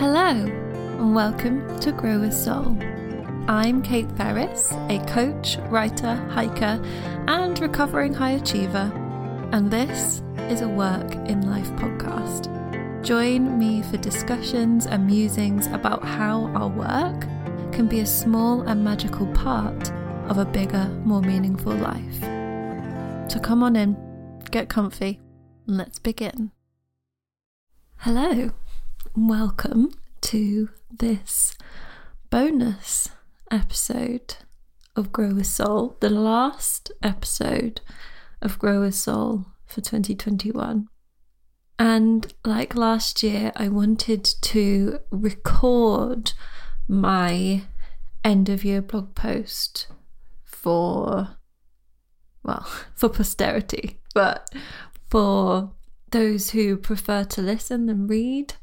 Hello, and welcome to Grow with Soul. I'm Kate Ferris, a coach, writer, hiker, and recovering high achiever, and this is a Work in Life podcast. Join me for discussions and musings about how our work can be a small and magical part of a bigger, more meaningful life. So come on in, get comfy, and let's begin. Hello, welcome to this bonus episode of Grow with Soul, the last episode of Grow with Soul for 2021. And like last year, I wanted to record my end of year blog post for, well, for posterity, but for those who prefer to listen and read,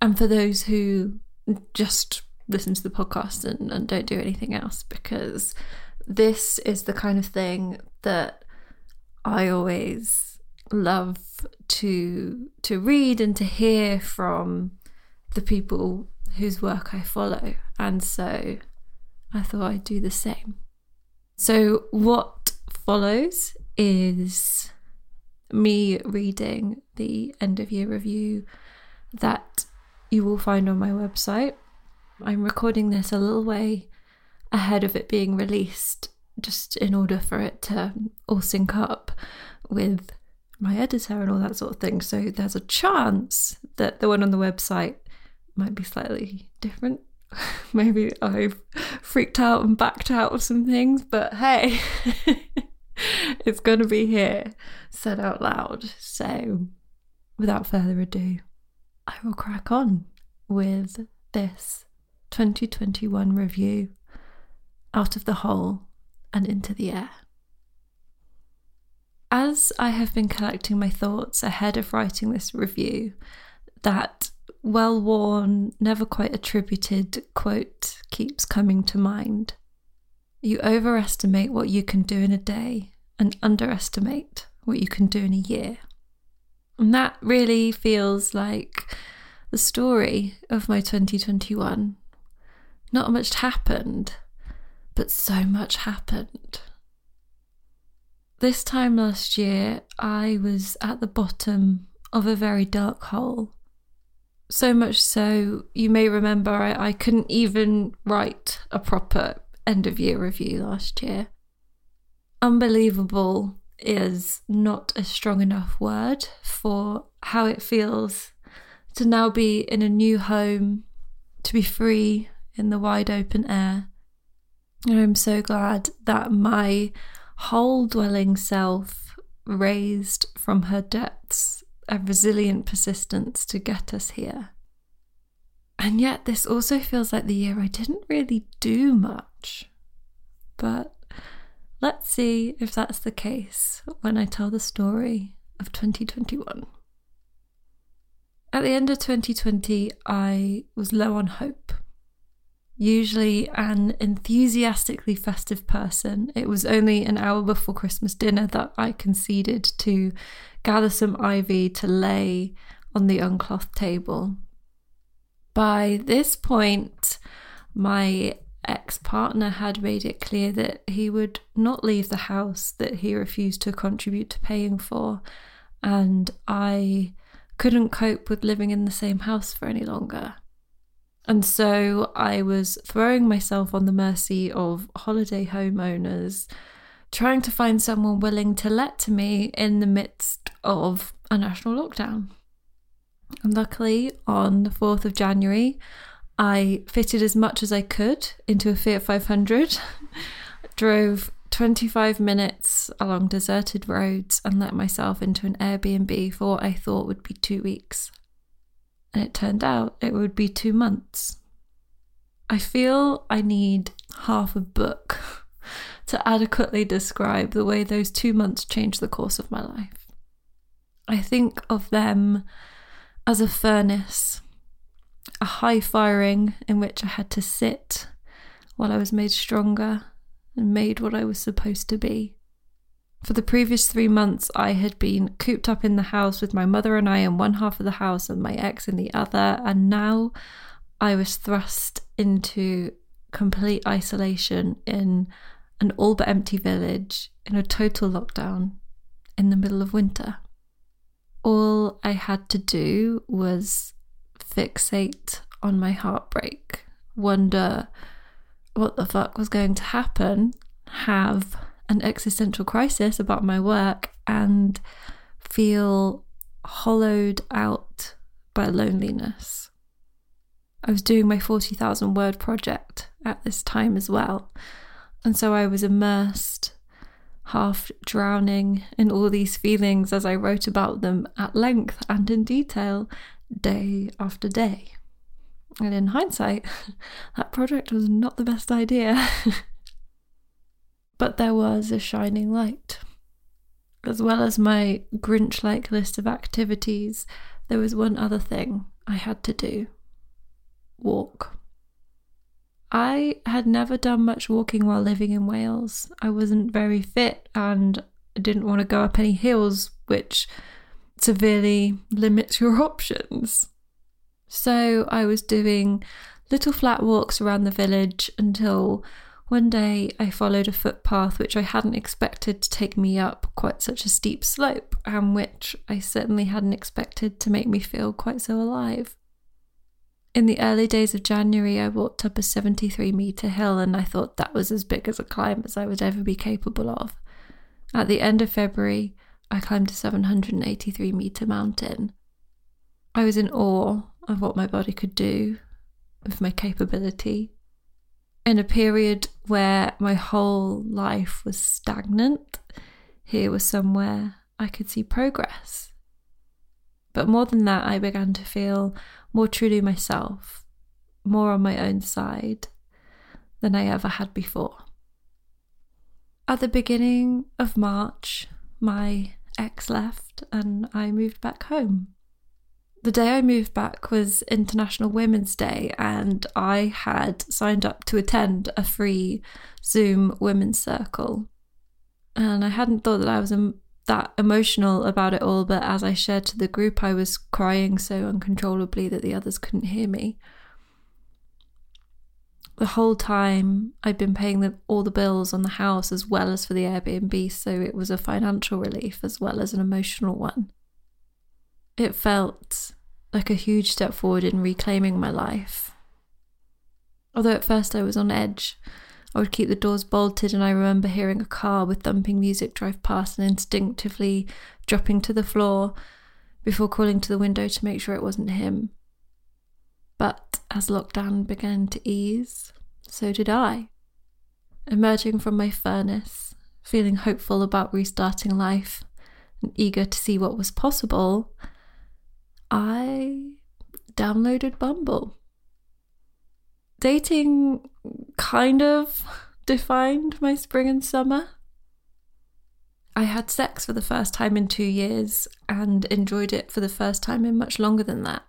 and for those who just listen to the podcast and, and don't do anything else, because this is the kind of thing that I always love to to read and to hear from the people whose work I follow. And so I thought I'd do the same. So what follows is me reading the end of year review that you will find on my website. I'm recording this a little way ahead of it being released, just in order for it to all sync up with my editor and all that sort of thing. So there's a chance that the one on the website might be slightly different. Maybe I've freaked out and backed out of some things, but hey, it's going to be here said out loud. So without further ado, I will crack on with this 2021 review out of the hole and into the air. As I have been collecting my thoughts ahead of writing this review, that well worn, never quite attributed quote keeps coming to mind. You overestimate what you can do in a day and underestimate what you can do in a year. And that really feels like the story of my 2021. Not much happened, but so much happened. This time last year, I was at the bottom of a very dark hole. So much so, you may remember I, I couldn't even write a proper end of year review last year. Unbelievable is not a strong enough word for how it feels to now be in a new home, to be free in the wide open air. And I'm so glad that my hole dwelling self raised from her depths a resilient persistence to get us here. And yet, this also feels like the year I didn't really do much. But let's see if that's the case when I tell the story of 2021. At the end of 2020, I was low on hope usually an enthusiastically festive person. It was only an hour before Christmas dinner that I conceded to gather some ivy to lay on the unclothed table. By this point, my ex partner had made it clear that he would not leave the house that he refused to contribute to paying for, and I couldn't cope with living in the same house for any longer. And so I was throwing myself on the mercy of holiday homeowners, trying to find someone willing to let to me in the midst of a national lockdown. And luckily, on the 4th of January, I fitted as much as I could into a Fiat 500, drove 25 minutes along deserted roads, and let myself into an Airbnb for what I thought would be two weeks and it turned out it would be two months. I feel I need half a book to adequately describe the way those two months changed the course of my life. I think of them as a furnace, a high firing in which I had to sit while I was made stronger and made what I was supposed to be. For the previous three months, I had been cooped up in the house with my mother and I in one half of the house and my ex in the other, and now I was thrust into complete isolation in an all but empty village in a total lockdown in the middle of winter. All I had to do was fixate on my heartbreak, wonder what the fuck was going to happen, have an existential crisis about my work, and feel hollowed out by loneliness. I was doing my 40,000 word project at this time as well. And so I was immersed, half drowning in all these feelings as I wrote about them at length and in detail, day after day. And in hindsight, that project was not the best idea. but there was a shining light. As well as my Grinch like list of activities, there was one other thing I had to do walk. I had never done much walking while living in Wales. I wasn't very fit and didn't want to go up any hills, which severely limits your options. So I was doing little flat walks around the village until one day I followed a footpath which I hadn't expected to take me up quite such a steep slope, and which I certainly hadn't expected to make me feel quite so alive. In the early days of January, I walked up a 73 metre hill, and I thought that was as big as a climb as I would ever be capable of. At the end of February, I climbed a 783 metre mountain. I was in awe of what my body could do, of my capability. In a period where my whole life was stagnant, here was somewhere I could see progress. But more than that, I began to feel more truly myself, more on my own side than I ever had before. At the beginning of March, my ex left and I moved back home the day I moved back was International Women's Day, and I had signed up to attend a free Zoom women's circle. And I hadn't thought that I was um, that emotional about it all, but as I shared to the group, I was crying so uncontrollably that the others couldn't hear me. The whole time I'd been paying the, all the bills on the house as well as for the Airbnb, so it was a financial relief as well as an emotional one. It felt like a huge step forward in reclaiming my life. Although at first I was on edge, I would keep the doors bolted, and I remember hearing a car with thumping music drive past and instinctively dropping to the floor before calling to the window to make sure it wasn't him. But as lockdown began to ease, so did I. Emerging from my furnace, feeling hopeful about restarting life and eager to see what was possible, I downloaded Bumble. Dating kind of defined my spring and summer. I had sex for the first time in two years and enjoyed it for the first time in much longer than that.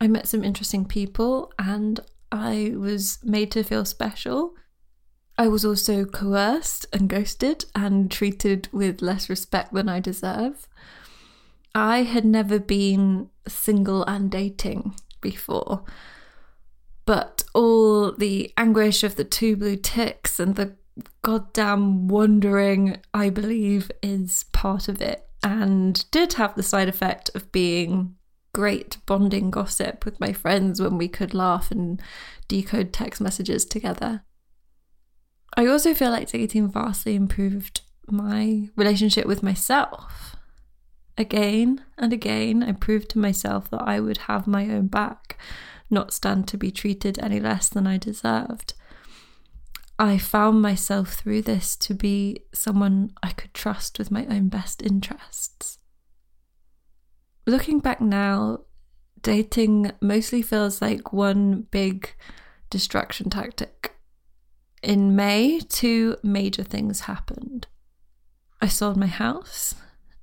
I met some interesting people and I was made to feel special. I was also coerced and ghosted and treated with less respect than I deserve. I had never been single and dating before, but all the anguish of the two blue ticks and the goddamn wondering, I believe, is part of it, and did have the side effect of being great bonding gossip with my friends when we could laugh and decode text messages together. I also feel like dating vastly improved my relationship with myself Again and again, I proved to myself that I would have my own back, not stand to be treated any less than I deserved. I found myself through this to be someone I could trust with my own best interests. Looking back now, dating mostly feels like one big distraction tactic. In May, two major things happened. I sold my house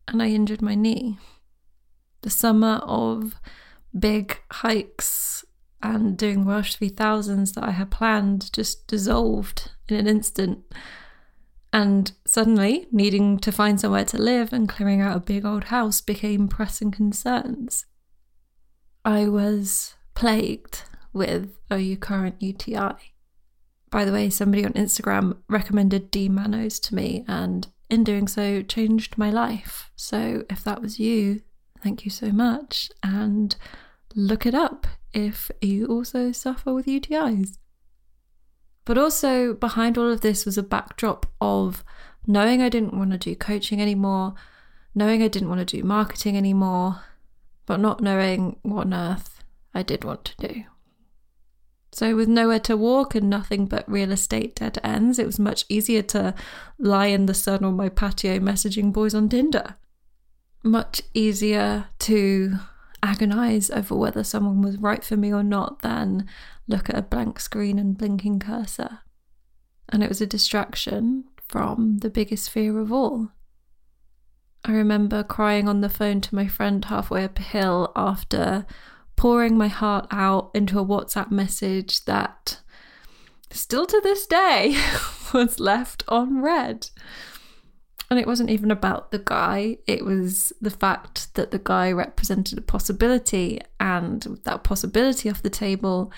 and I injured my knee. The summer of big hikes and doing Welsh 3000s that I had planned just dissolved in an instant. And suddenly, needing to find somewhere to live and clearing out a big old house became pressing concerns. I was plagued with a recurrent UTI. By the way, somebody on Instagram recommended D-Mannose to me, and in doing so, changed my life. So if that was you, thank you so much. And look it up if you also suffer with UTIs. But also, behind all of this was a backdrop of knowing I didn't want to do coaching anymore, knowing I didn't want to do marketing anymore, but not knowing what on earth I did want to do. So, with nowhere to walk and nothing but real estate dead ends, it was much easier to lie in the sun on my patio messaging boys on Tinder. Much easier to agonize over whether someone was right for me or not than look at a blank screen and blinking cursor. And it was a distraction from the biggest fear of all. I remember crying on the phone to my friend halfway up a hill after pouring my heart out into a WhatsApp message that still to this day was left on read. And it wasn't even about the guy, it was the fact that the guy represented a possibility, and with that possibility off the table,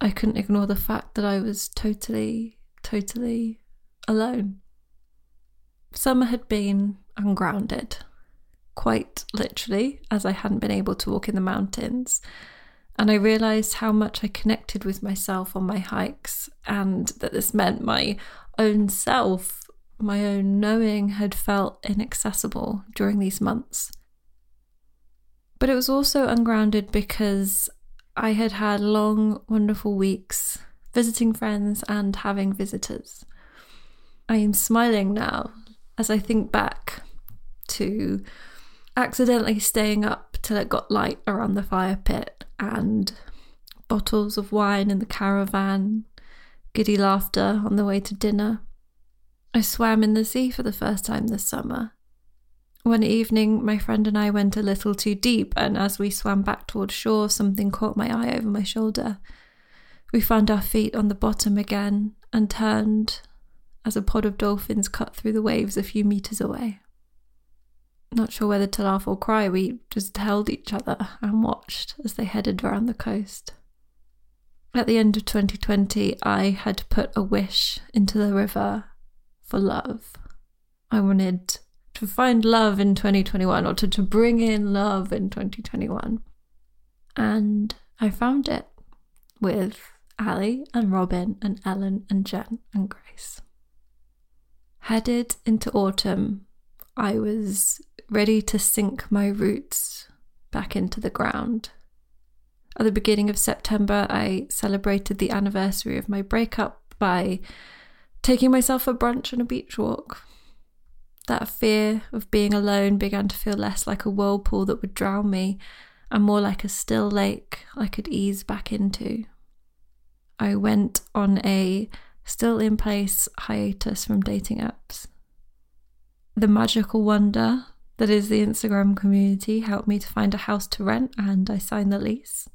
I couldn't ignore the fact that I was totally, totally alone. Summer had been ungrounded quite literally, as I hadn't been able to walk in the mountains. And I realized how much I connected with myself on my hikes, and that this meant my own self, my own knowing, had felt inaccessible during these months. But it was also ungrounded because I had had long, wonderful weeks visiting friends and having visitors. I am smiling now as I think back to accidentally staying up till it got light around the fire pit and bottles of wine in the caravan, giddy laughter on the way to dinner. I swam in the sea for the first time this summer. One evening, my friend and I went a little too deep, and as we swam back toward shore, something caught my eye over my shoulder. We found our feet on the bottom again and turned as a pod of dolphins cut through the waves a few metres away not sure whether to laugh or cry, we just held each other and watched as they headed around the coast. At the end of 2020, I had put a wish into the river for love. I wanted to find love in 2021 or to, to bring in love in 2021. And I found it with Ali and Robin and Ellen and Jen and Grace. Headed into autumn, I was ready to sink my roots back into the ground. At the beginning of September, I celebrated the anniversary of my breakup by taking myself a brunch and a beach walk. That fear of being alone began to feel less like a whirlpool that would drown me and more like a still lake I could ease back into. I went on a still in place hiatus from dating apps. The magical wonder that is the Instagram community helped me to find a house to rent and I signed the lease.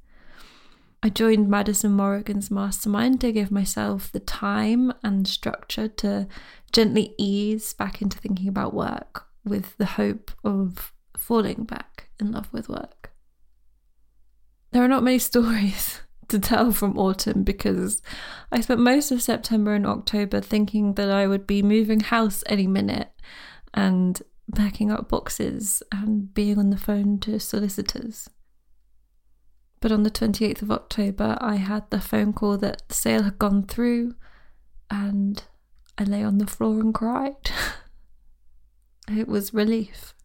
I joined Madison Morrigan's mastermind to give myself the time and structure to gently ease back into thinking about work with the hope of falling back in love with work. There are not many stories to tell from autumn because I spent most of September and October thinking that I would be moving house any minute and packing up boxes and being on the phone to solicitors. But on the 28th of October, I had the phone call that the sale had gone through, and I lay on the floor and cried. it was relief.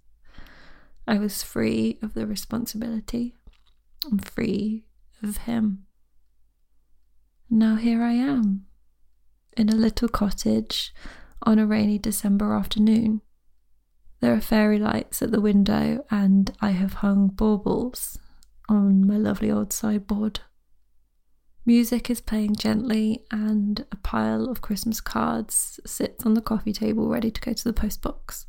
I was free of the responsibility and free of him. Now here I am, in a little cottage on a rainy December afternoon there are fairy lights at the window, and I have hung baubles on my lovely old sideboard. Music is playing gently, and a pile of Christmas cards sits on the coffee table ready to go to the postbox.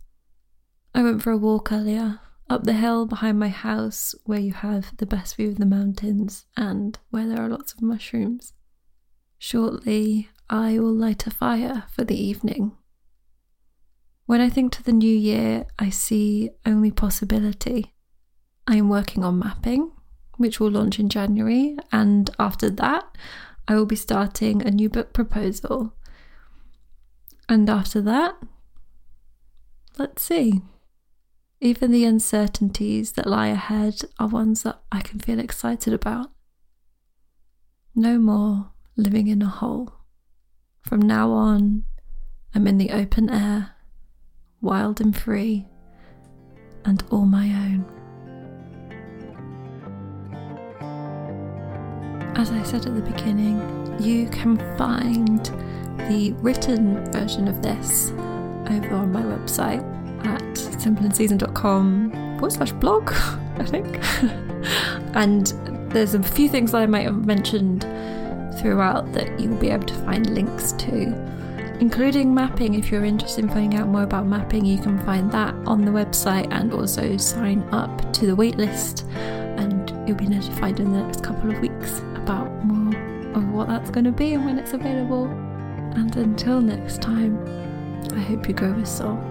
I went for a walk earlier up the hill behind my house where you have the best view of the mountains and where there are lots of mushrooms. Shortly, I will light a fire for the evening When I think to the new year, I see only possibility. I am working on mapping, which will launch in January, and after that, I will be starting a new book proposal. And after that, let's see. Even the uncertainties that lie ahead are ones that I can feel excited about. No more living in a hole. From now on, I'm in the open air wild and free, and all my own. As I said at the beginning, you can find the written version of this over on my website at simpleandseason.com forward slash blog, I think. and there's a few things that I might have mentioned throughout that you'll be able to find links to including mapping. If you're interested in finding out more about mapping, you can find that on the website and also sign up to the waitlist, and you'll be notified in the next couple of weeks what that's going to be and when it's available. And until next time, I hope you grow with soul.